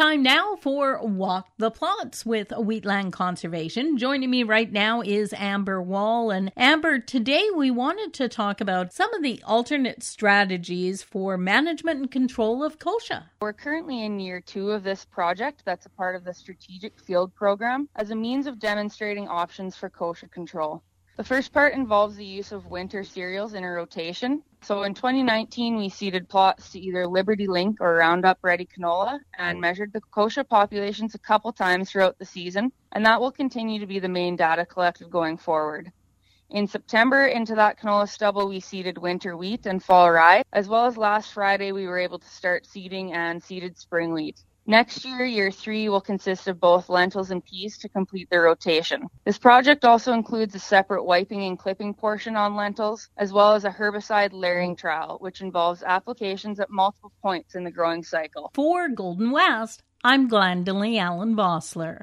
Time now for Walk the Plots with Wheatland Conservation. Joining me right now is Amber Wall. And Amber, today we wanted to talk about some of the alternate strategies for management and control of kochia. We're currently in year two of this project that's a part of the Strategic Field Program as a means of demonstrating options for kochia control. The first part involves the use of winter cereals in a rotation. So in 2019, we seeded plots to either Liberty Link or Roundup Ready canola and measured the kochia populations a couple times throughout the season, and that will continue to be the main data collected going forward. In September, into that canola stubble, we seeded winter wheat and fall rye, as well as last Friday, we were able to start seeding and seeded spring wheat. Next year, year three will consist of both lentils and peas to complete their rotation. This project also includes a separate wiping and clipping portion on lentils, as well as a herbicide layering trial, which involves applications at multiple points in the growing cycle. For Golden West, I'm Glendalee Allen Vossler.